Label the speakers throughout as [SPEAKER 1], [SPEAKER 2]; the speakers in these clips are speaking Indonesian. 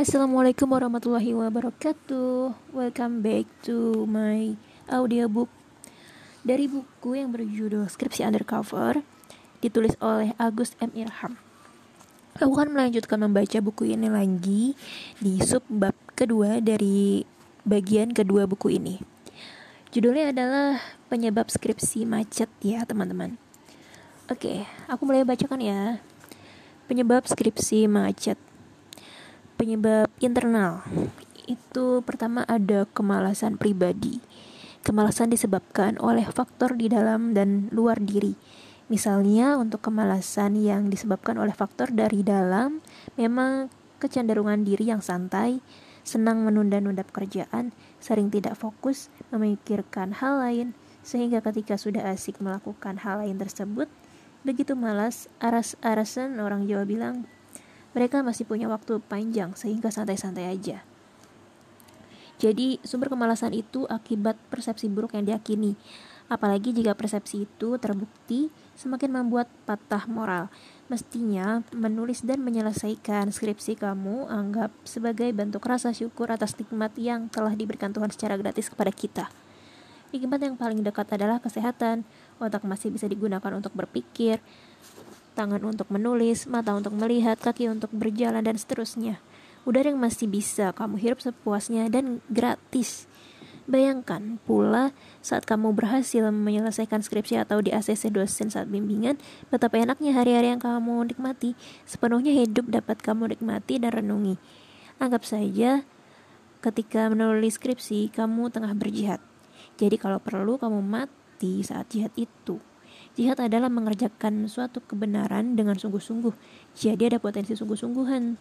[SPEAKER 1] Assalamualaikum warahmatullahi wabarakatuh. Welcome back to my audiobook dari buku yang berjudul Skripsi Undercover ditulis oleh Agus M. Ilham. Aku akan melanjutkan membaca buku ini lagi di sub bab kedua dari bagian kedua buku ini. Judulnya adalah penyebab skripsi macet ya teman-teman. Oke, aku mulai bacakan ya. Penyebab skripsi macet penyebab internal itu pertama ada kemalasan pribadi. Kemalasan disebabkan oleh faktor di dalam dan luar diri. Misalnya untuk kemalasan yang disebabkan oleh faktor dari dalam memang kecenderungan diri yang santai, senang menunda-nunda pekerjaan, sering tidak fokus, memikirkan hal lain, sehingga ketika sudah asik melakukan hal lain tersebut, begitu malas, aras-arasan orang Jawa bilang, mereka masih punya waktu panjang sehingga santai-santai aja. Jadi, sumber kemalasan itu akibat persepsi buruk yang diyakini. Apalagi jika persepsi itu terbukti semakin membuat patah moral. Mestinya menulis dan menyelesaikan skripsi kamu anggap sebagai bentuk rasa syukur atas nikmat yang telah diberikan Tuhan secara gratis kepada kita. Nikmat yang paling dekat adalah kesehatan, otak masih bisa digunakan untuk berpikir, tangan untuk menulis, mata untuk melihat, kaki untuk berjalan, dan seterusnya. Udara yang masih bisa kamu hirup sepuasnya dan gratis. Bayangkan pula saat kamu berhasil menyelesaikan skripsi atau di ACC dosen saat bimbingan, betapa enaknya hari-hari yang kamu nikmati, sepenuhnya hidup dapat kamu nikmati dan renungi. Anggap saja ketika menulis skripsi kamu tengah berjihad. Jadi kalau perlu kamu mati saat jihad itu. Jihad adalah mengerjakan suatu kebenaran dengan sungguh-sungguh. Jadi ada potensi sungguh-sungguhan.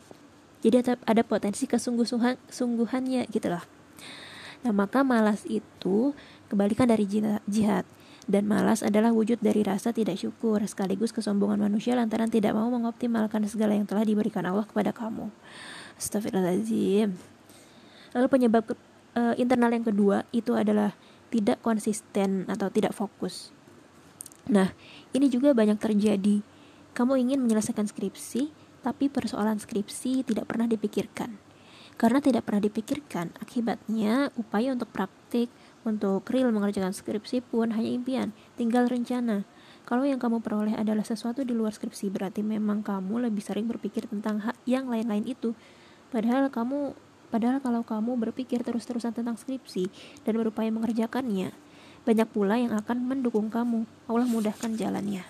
[SPEAKER 1] Jadi ada, potensi kesungguh-sungguhan sungguhannya gitulah. Nah, maka malas itu kebalikan dari jihad. Dan malas adalah wujud dari rasa tidak syukur sekaligus kesombongan manusia lantaran tidak mau mengoptimalkan segala yang telah diberikan Allah kepada kamu. Astagfirullahaladzim. Lalu penyebab uh, internal yang kedua itu adalah tidak konsisten atau tidak fokus. Nah, ini juga banyak terjadi. Kamu ingin menyelesaikan skripsi, tapi persoalan skripsi tidak pernah dipikirkan. Karena tidak pernah dipikirkan, akibatnya upaya untuk praktik, untuk real mengerjakan skripsi pun hanya impian, tinggal rencana. Kalau yang kamu peroleh adalah sesuatu di luar skripsi, berarti memang kamu lebih sering berpikir tentang hak yang lain-lain itu. Padahal kamu Padahal kalau kamu berpikir terus-terusan tentang skripsi dan berupaya mengerjakannya, banyak pula yang akan mendukung kamu. Allah mudahkan jalannya.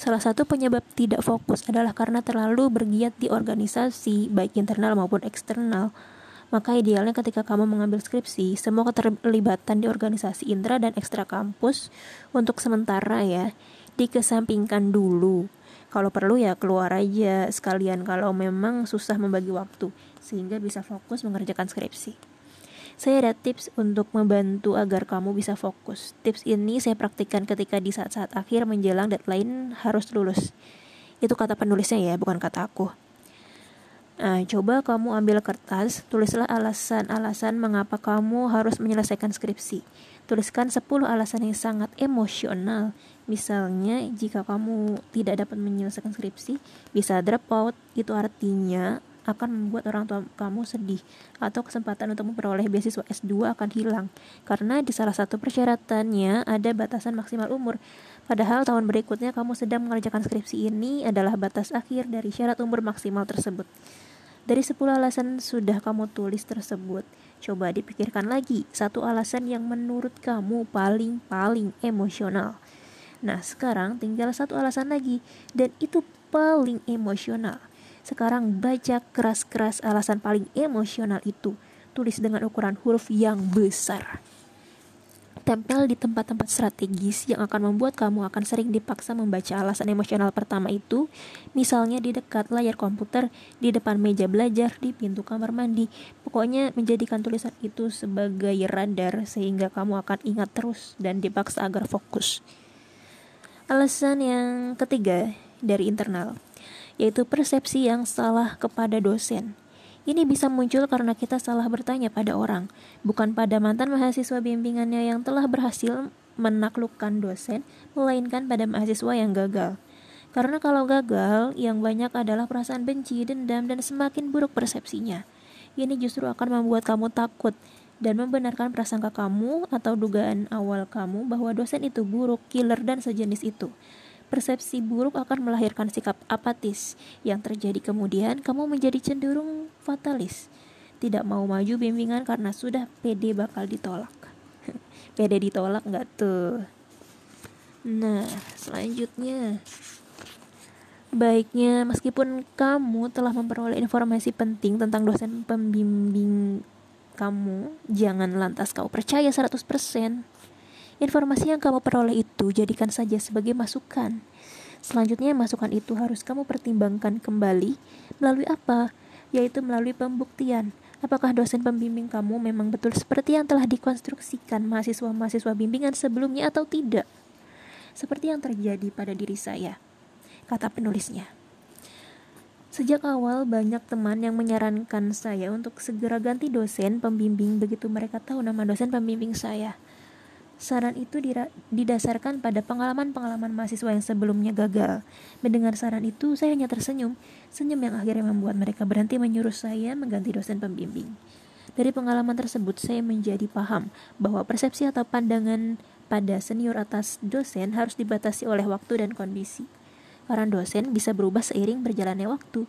[SPEAKER 1] Salah satu penyebab tidak fokus adalah karena terlalu bergiat di organisasi, baik internal maupun eksternal. Maka idealnya ketika kamu mengambil skripsi, semua keterlibatan di organisasi intra dan ekstra kampus untuk sementara ya, dikesampingkan dulu. Kalau perlu ya keluar aja sekalian kalau memang susah membagi waktu, sehingga bisa fokus mengerjakan skripsi. Saya ada tips untuk membantu agar kamu bisa fokus. Tips ini saya praktikkan ketika di saat-saat akhir menjelang deadline harus lulus. Itu kata penulisnya ya, bukan kata aku. Nah, coba kamu ambil kertas, tulislah alasan-alasan mengapa kamu harus menyelesaikan skripsi. Tuliskan 10 alasan yang sangat emosional. Misalnya, jika kamu tidak dapat menyelesaikan skripsi, bisa drop out. Itu artinya akan membuat orang tua kamu sedih atau kesempatan untuk memperoleh beasiswa S2 akan hilang karena di salah satu persyaratannya ada batasan maksimal umur. Padahal tahun berikutnya kamu sedang mengerjakan skripsi ini adalah batas akhir dari syarat umur maksimal tersebut. Dari 10 alasan sudah kamu tulis tersebut, coba dipikirkan lagi satu alasan yang menurut kamu paling-paling emosional. Nah, sekarang tinggal satu alasan lagi dan itu paling emosional. Sekarang baca keras-keras alasan paling emosional itu. Tulis dengan ukuran huruf yang besar. Tempel di tempat-tempat strategis yang akan membuat kamu akan sering dipaksa membaca alasan emosional pertama itu, misalnya di dekat layar komputer, di depan meja belajar, di pintu kamar mandi. Pokoknya menjadikan tulisan itu sebagai radar sehingga kamu akan ingat terus dan dipaksa agar fokus. Alasan yang ketiga dari internal yaitu persepsi yang salah kepada dosen. Ini bisa muncul karena kita salah bertanya pada orang, bukan pada mantan mahasiswa bimbingannya yang telah berhasil menaklukkan dosen, melainkan pada mahasiswa yang gagal. Karena kalau gagal, yang banyak adalah perasaan benci, dendam, dan semakin buruk persepsinya. Ini justru akan membuat kamu takut dan membenarkan prasangka kamu atau dugaan awal kamu bahwa dosen itu buruk, killer, dan sejenis itu. Persepsi buruk akan melahirkan sikap apatis yang terjadi kemudian kamu menjadi cenderung fatalis. Tidak mau maju bimbingan karena sudah pede bakal ditolak. pede ditolak nggak tuh? Nah, selanjutnya Baiknya, meskipun kamu telah memperoleh informasi penting tentang dosen pembimbing kamu, jangan lantas kau percaya 100%. Informasi yang kamu peroleh itu jadikan saja sebagai masukan. Selanjutnya, masukan itu harus kamu pertimbangkan kembali melalui apa? Yaitu melalui pembuktian. Apakah dosen pembimbing kamu memang betul seperti yang telah dikonstruksikan mahasiswa-mahasiswa bimbingan sebelumnya atau tidak? Seperti yang terjadi pada diri saya kata penulisnya. Sejak awal banyak teman yang menyarankan saya untuk segera ganti dosen pembimbing begitu mereka tahu nama dosen pembimbing saya. Saran itu didasarkan pada pengalaman-pengalaman mahasiswa yang sebelumnya gagal. Mendengar saran itu, saya hanya tersenyum. Senyum yang akhirnya membuat mereka berhenti menyuruh saya mengganti dosen pembimbing. Dari pengalaman tersebut, saya menjadi paham bahwa persepsi atau pandangan pada senior atas dosen harus dibatasi oleh waktu dan kondisi. Para dosen bisa berubah seiring berjalannya waktu.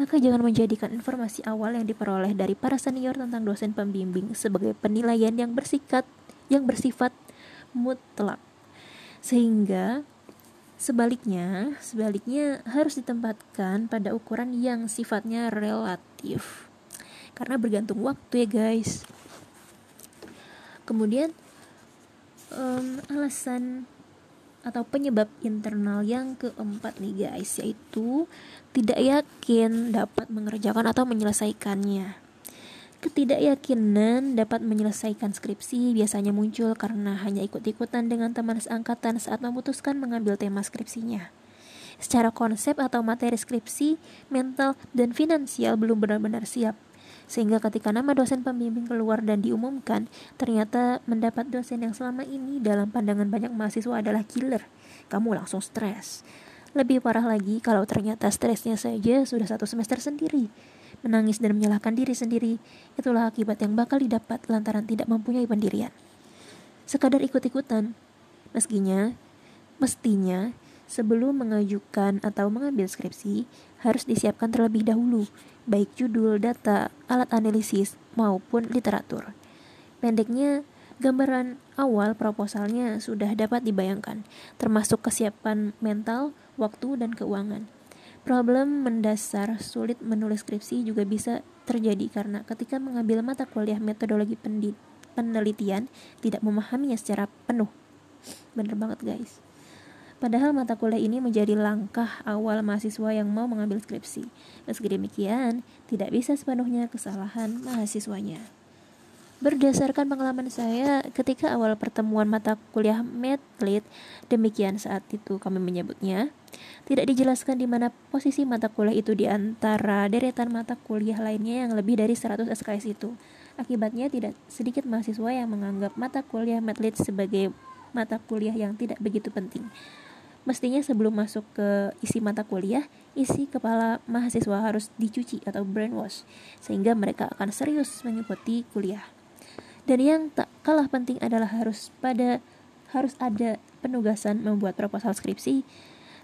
[SPEAKER 1] Maka jangan menjadikan informasi awal yang diperoleh dari para senior tentang dosen pembimbing sebagai penilaian yang bersikat yang bersifat mutlak. Sehingga sebaliknya, sebaliknya harus ditempatkan pada ukuran yang sifatnya relatif. Karena bergantung waktu ya, guys. Kemudian um, alasan atau penyebab internal yang keempat nih guys yaitu tidak yakin dapat mengerjakan atau menyelesaikannya. Ketidakyakinan dapat menyelesaikan skripsi biasanya muncul karena hanya ikut-ikutan dengan teman seangkatan saat memutuskan mengambil tema skripsinya. Secara konsep atau materi skripsi, mental, dan finansial belum benar-benar siap sehingga ketika nama dosen pembimbing keluar dan diumumkan, ternyata mendapat dosen yang selama ini dalam pandangan banyak mahasiswa adalah killer. Kamu langsung stres. Lebih parah lagi kalau ternyata stresnya saja sudah satu semester sendiri. Menangis dan menyalahkan diri sendiri, itulah akibat yang bakal didapat lantaran tidak mempunyai pendirian. Sekadar ikut-ikutan, meskinya, mestinya sebelum mengajukan atau mengambil skripsi harus disiapkan terlebih dahulu baik judul, data, alat analisis, maupun literatur. Pendeknya, gambaran awal proposalnya sudah dapat dibayangkan, termasuk kesiapan mental, waktu, dan keuangan. Problem mendasar sulit menulis skripsi juga bisa terjadi karena ketika mengambil mata kuliah metodologi penelitian tidak memahaminya secara penuh. Bener banget guys. Padahal mata kuliah ini menjadi langkah awal mahasiswa yang mau mengambil skripsi. Meski demikian, tidak bisa sepenuhnya kesalahan mahasiswanya. Berdasarkan pengalaman saya ketika awal pertemuan mata kuliah medlit, demikian saat itu kami menyebutnya, tidak dijelaskan di mana posisi mata kuliah itu di antara deretan mata kuliah lainnya yang lebih dari 100 SKS itu. Akibatnya tidak sedikit mahasiswa yang menganggap mata kuliah medlit sebagai mata kuliah yang tidak begitu penting. Mestinya sebelum masuk ke isi mata kuliah, isi kepala mahasiswa harus dicuci atau brainwash, sehingga mereka akan serius mengikuti kuliah. Dan yang tak kalah penting adalah harus pada harus ada penugasan membuat proposal skripsi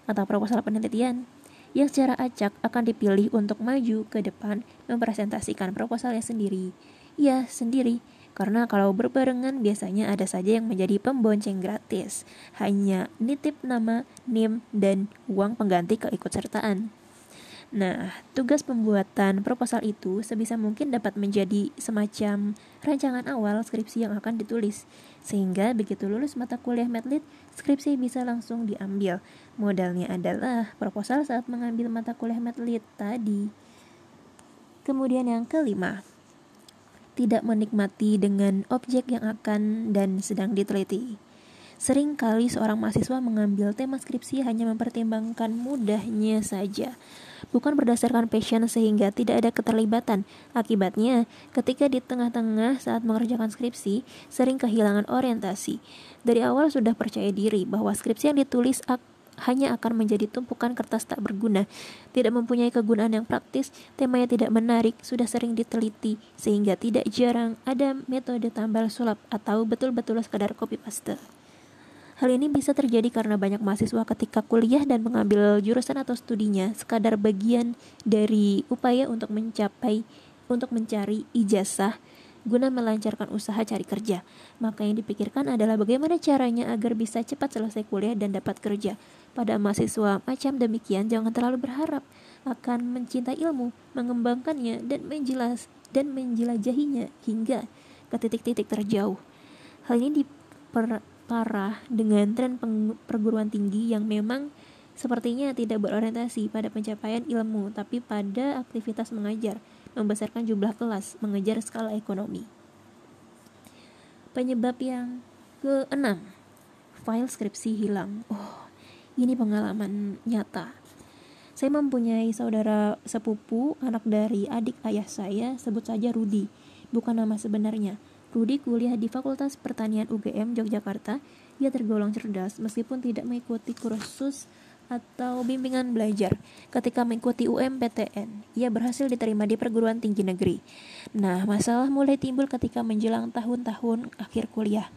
[SPEAKER 1] atau proposal penelitian yang secara acak akan dipilih untuk maju ke depan mempresentasikan proposalnya sendiri. Ya, sendiri karena kalau berbarengan biasanya ada saja yang menjadi pembonceng gratis. Hanya nitip nama, NIM, dan uang pengganti keikutsertaan. Nah, tugas pembuatan proposal itu sebisa mungkin dapat menjadi semacam rancangan awal skripsi yang akan ditulis. Sehingga begitu lulus mata kuliah medlit, skripsi bisa langsung diambil. Modalnya adalah proposal saat mengambil mata kuliah medlit tadi. Kemudian yang kelima, tidak menikmati dengan objek yang akan dan sedang diteliti. Sering kali seorang mahasiswa mengambil tema skripsi hanya mempertimbangkan mudahnya saja, bukan berdasarkan passion sehingga tidak ada keterlibatan. Akibatnya, ketika di tengah-tengah saat mengerjakan skripsi, sering kehilangan orientasi. Dari awal sudah percaya diri bahwa skripsi yang ditulis hanya akan menjadi tumpukan kertas tak berguna, tidak mempunyai kegunaan yang praktis, temanya tidak menarik, sudah sering diteliti, sehingga tidak jarang ada metode tambal sulap atau betul-betul sekadar copy paste. Hal ini bisa terjadi karena banyak mahasiswa ketika kuliah dan mengambil jurusan atau studinya sekadar bagian dari upaya untuk mencapai untuk mencari ijazah guna melancarkan usaha cari kerja. Maka yang dipikirkan adalah bagaimana caranya agar bisa cepat selesai kuliah dan dapat kerja. Pada mahasiswa macam demikian jangan terlalu berharap akan mencintai ilmu, mengembangkannya dan menjelas dan menjelajahinya hingga ke titik-titik terjauh. Hal ini diper, parah dengan tren perguruan tinggi yang memang sepertinya tidak berorientasi pada pencapaian ilmu, tapi pada aktivitas mengajar, membesarkan jumlah kelas, mengejar skala ekonomi. Penyebab yang keenam, file skripsi hilang. Oh, ini pengalaman nyata. Saya mempunyai saudara sepupu, anak dari adik ayah saya, sebut saja Rudi, bukan nama sebenarnya. Rudi kuliah di Fakultas Pertanian UGM Yogyakarta. Ia tergolong cerdas meskipun tidak mengikuti kursus atau bimbingan belajar. Ketika mengikuti UMPTN, ia berhasil diterima di perguruan tinggi negeri. Nah, masalah mulai timbul ketika menjelang tahun-tahun akhir kuliah.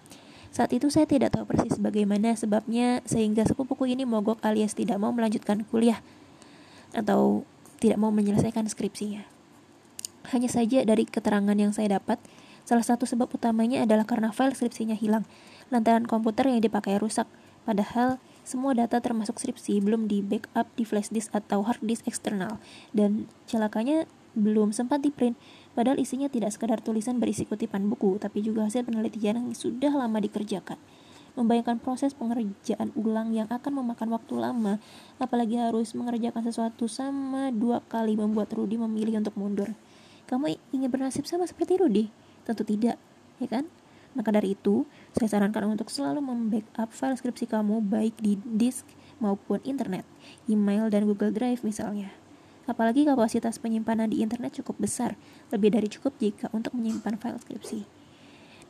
[SPEAKER 1] Saat itu saya tidak tahu persis bagaimana sebabnya sehingga sepupuku ini mogok alias tidak mau melanjutkan kuliah atau tidak mau menyelesaikan skripsinya. Hanya saja dari keterangan yang saya dapat, Salah satu sebab utamanya adalah karena file skripsinya hilang, lantaran komputer yang dipakai rusak. Padahal semua data termasuk skripsi belum di backup di flash disk atau hard disk eksternal dan celakanya belum sempat di print. Padahal isinya tidak sekadar tulisan berisi kutipan buku, tapi juga hasil penelitian yang sudah lama dikerjakan. Membayangkan proses pengerjaan ulang yang akan memakan waktu lama, apalagi harus mengerjakan sesuatu sama dua kali membuat Rudy memilih untuk mundur. Kamu ingin bernasib sama seperti Rudy? Tentu tidak, ya kan? Maka dari itu, saya sarankan untuk selalu membackup file skripsi kamu baik di disk maupun internet, email dan Google Drive misalnya. Apalagi kapasitas penyimpanan di internet cukup besar, lebih dari cukup jika untuk menyimpan file skripsi.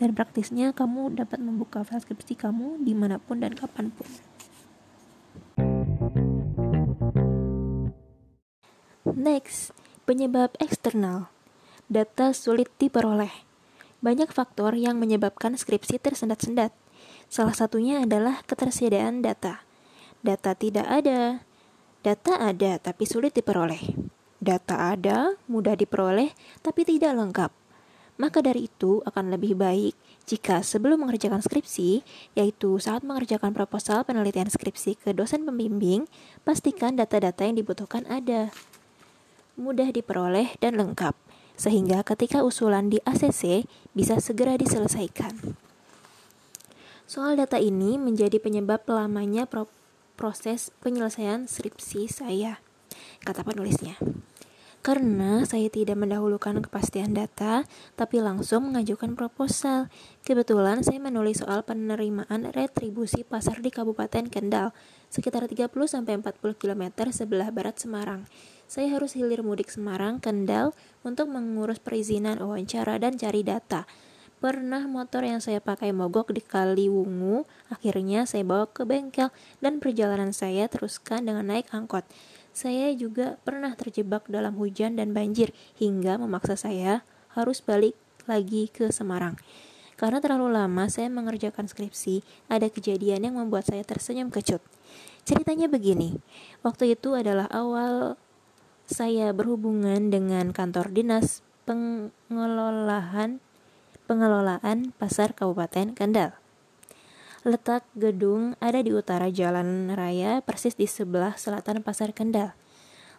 [SPEAKER 1] Dan praktisnya, kamu dapat membuka file skripsi kamu di mana pun dan kapan pun. Next, penyebab eksternal. Data sulit diperoleh. Banyak faktor yang menyebabkan skripsi tersendat-sendat. Salah satunya adalah ketersediaan data. Data tidak ada. Data ada tapi sulit diperoleh. Data ada, mudah diperoleh, tapi tidak lengkap. Maka dari itu akan lebih baik jika sebelum mengerjakan skripsi, yaitu saat mengerjakan proposal penelitian skripsi ke dosen pembimbing, pastikan data-data yang dibutuhkan ada. Mudah diperoleh dan lengkap sehingga ketika usulan di ACC bisa segera diselesaikan. Soal data ini menjadi penyebab lamanya pro proses penyelesaian skripsi saya, kata penulisnya. Karena saya tidak mendahulukan kepastian data, tapi langsung mengajukan proposal. Kebetulan saya menulis soal penerimaan retribusi pasar di Kabupaten Kendal, sekitar 30-40 km sebelah barat Semarang. Saya harus hilir mudik Semarang, Kendal, untuk mengurus perizinan wawancara dan cari data. Pernah motor yang saya pakai mogok di Kaliwungu, akhirnya saya bawa ke bengkel dan perjalanan saya teruskan dengan naik angkot. Saya juga pernah terjebak dalam hujan dan banjir hingga memaksa saya harus balik lagi ke Semarang. Karena terlalu lama saya mengerjakan skripsi, ada kejadian yang membuat saya tersenyum kecut. Ceritanya begini, waktu itu adalah awal saya berhubungan dengan kantor dinas pengelolaan pengelolaan pasar Kabupaten Kendal. Letak gedung ada di utara jalan raya persis di sebelah selatan pasar Kendal.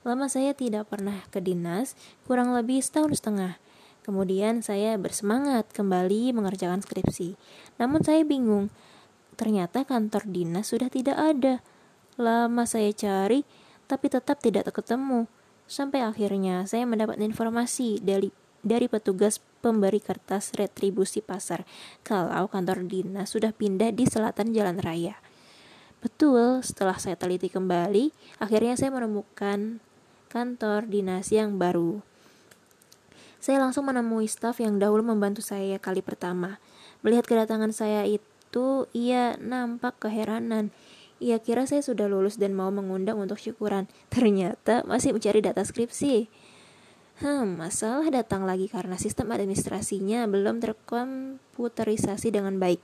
[SPEAKER 1] Lama saya tidak pernah ke dinas, kurang lebih setahun setengah. Kemudian saya bersemangat kembali mengerjakan skripsi. Namun saya bingung, ternyata kantor dinas sudah tidak ada. Lama saya cari, tapi tetap tidak ketemu. Sampai akhirnya saya mendapat informasi dari dari petugas pemberi kertas retribusi pasar kalau kantor dinas sudah pindah di selatan jalan raya. Betul, setelah saya teliti kembali, akhirnya saya menemukan kantor dinas yang baru. Saya langsung menemui staf yang dahulu membantu saya kali pertama. Melihat kedatangan saya itu, ia nampak keheranan. Ia kira saya sudah lulus dan mau mengundang untuk syukuran. Ternyata masih mencari data skripsi. Hmm, masalah datang lagi karena sistem administrasinya belum terkomputerisasi dengan baik,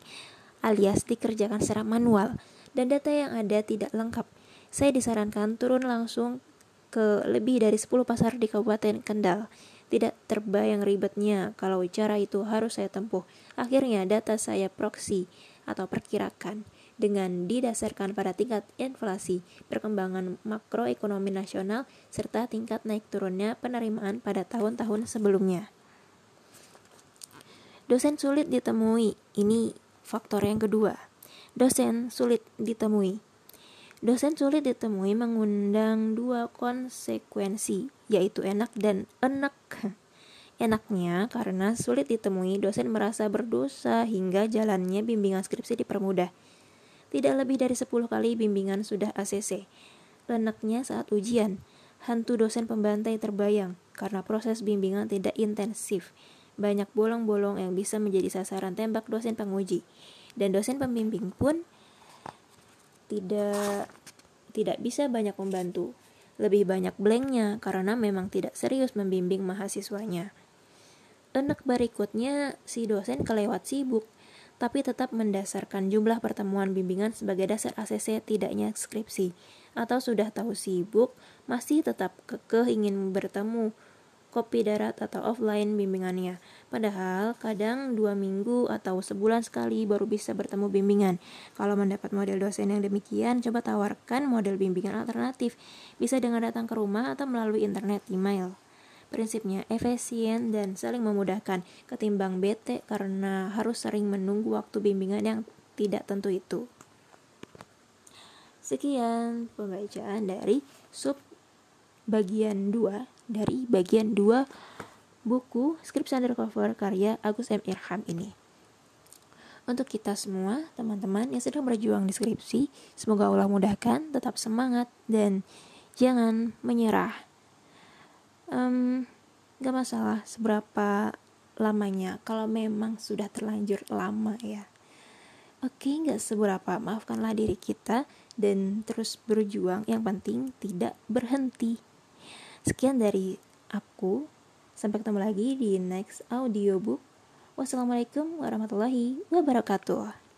[SPEAKER 1] alias dikerjakan secara manual, dan data yang ada tidak lengkap. Saya disarankan turun langsung ke lebih dari 10 pasar di Kabupaten Kendal. Tidak terbayang ribetnya kalau cara itu harus saya tempuh. Akhirnya data saya proksi atau perkirakan dengan didasarkan pada tingkat inflasi, perkembangan makroekonomi nasional, serta tingkat naik turunnya penerimaan pada tahun-tahun sebelumnya. Dosen sulit ditemui, ini faktor yang kedua. Dosen sulit ditemui. Dosen sulit ditemui mengundang dua konsekuensi, yaitu enak dan enak. Enaknya karena sulit ditemui, dosen merasa berdosa hingga jalannya bimbingan skripsi dipermudah. Tidak lebih dari 10 kali bimbingan sudah ACC. Lenaknya saat ujian, hantu dosen pembantai terbayang karena proses bimbingan tidak intensif. Banyak bolong-bolong yang bisa menjadi sasaran tembak dosen penguji. Dan dosen pembimbing pun tidak tidak bisa banyak membantu. Lebih banyak blanknya karena memang tidak serius membimbing mahasiswanya. Enak berikutnya si dosen kelewat sibuk tapi tetap mendasarkan jumlah pertemuan bimbingan sebagai dasar ACC tidaknya skripsi, atau sudah tahu sibuk, masih tetap kekeh ingin bertemu kopi darat atau offline bimbingannya. Padahal kadang dua minggu atau sebulan sekali baru bisa bertemu bimbingan. Kalau mendapat model dosen yang demikian, coba tawarkan model bimbingan alternatif. Bisa dengan datang ke rumah atau melalui internet email. Prinsipnya efisien dan saling memudahkan ketimbang bete karena harus sering menunggu waktu bimbingan yang tidak tentu itu. Sekian pembacaan dari sub bagian 2 dari bagian 2 buku Skripsi Undercover karya Agus M. Irham ini. Untuk kita semua, teman-teman yang sedang berjuang di skripsi, semoga Allah mudahkan, tetap semangat, dan jangan menyerah um, gak masalah seberapa lamanya. Kalau memang sudah terlanjur lama ya. Oke gak seberapa. Maafkanlah diri kita dan terus berjuang. Yang penting tidak berhenti. Sekian dari aku. Sampai ketemu lagi di next audiobook. Wassalamualaikum warahmatullahi wabarakatuh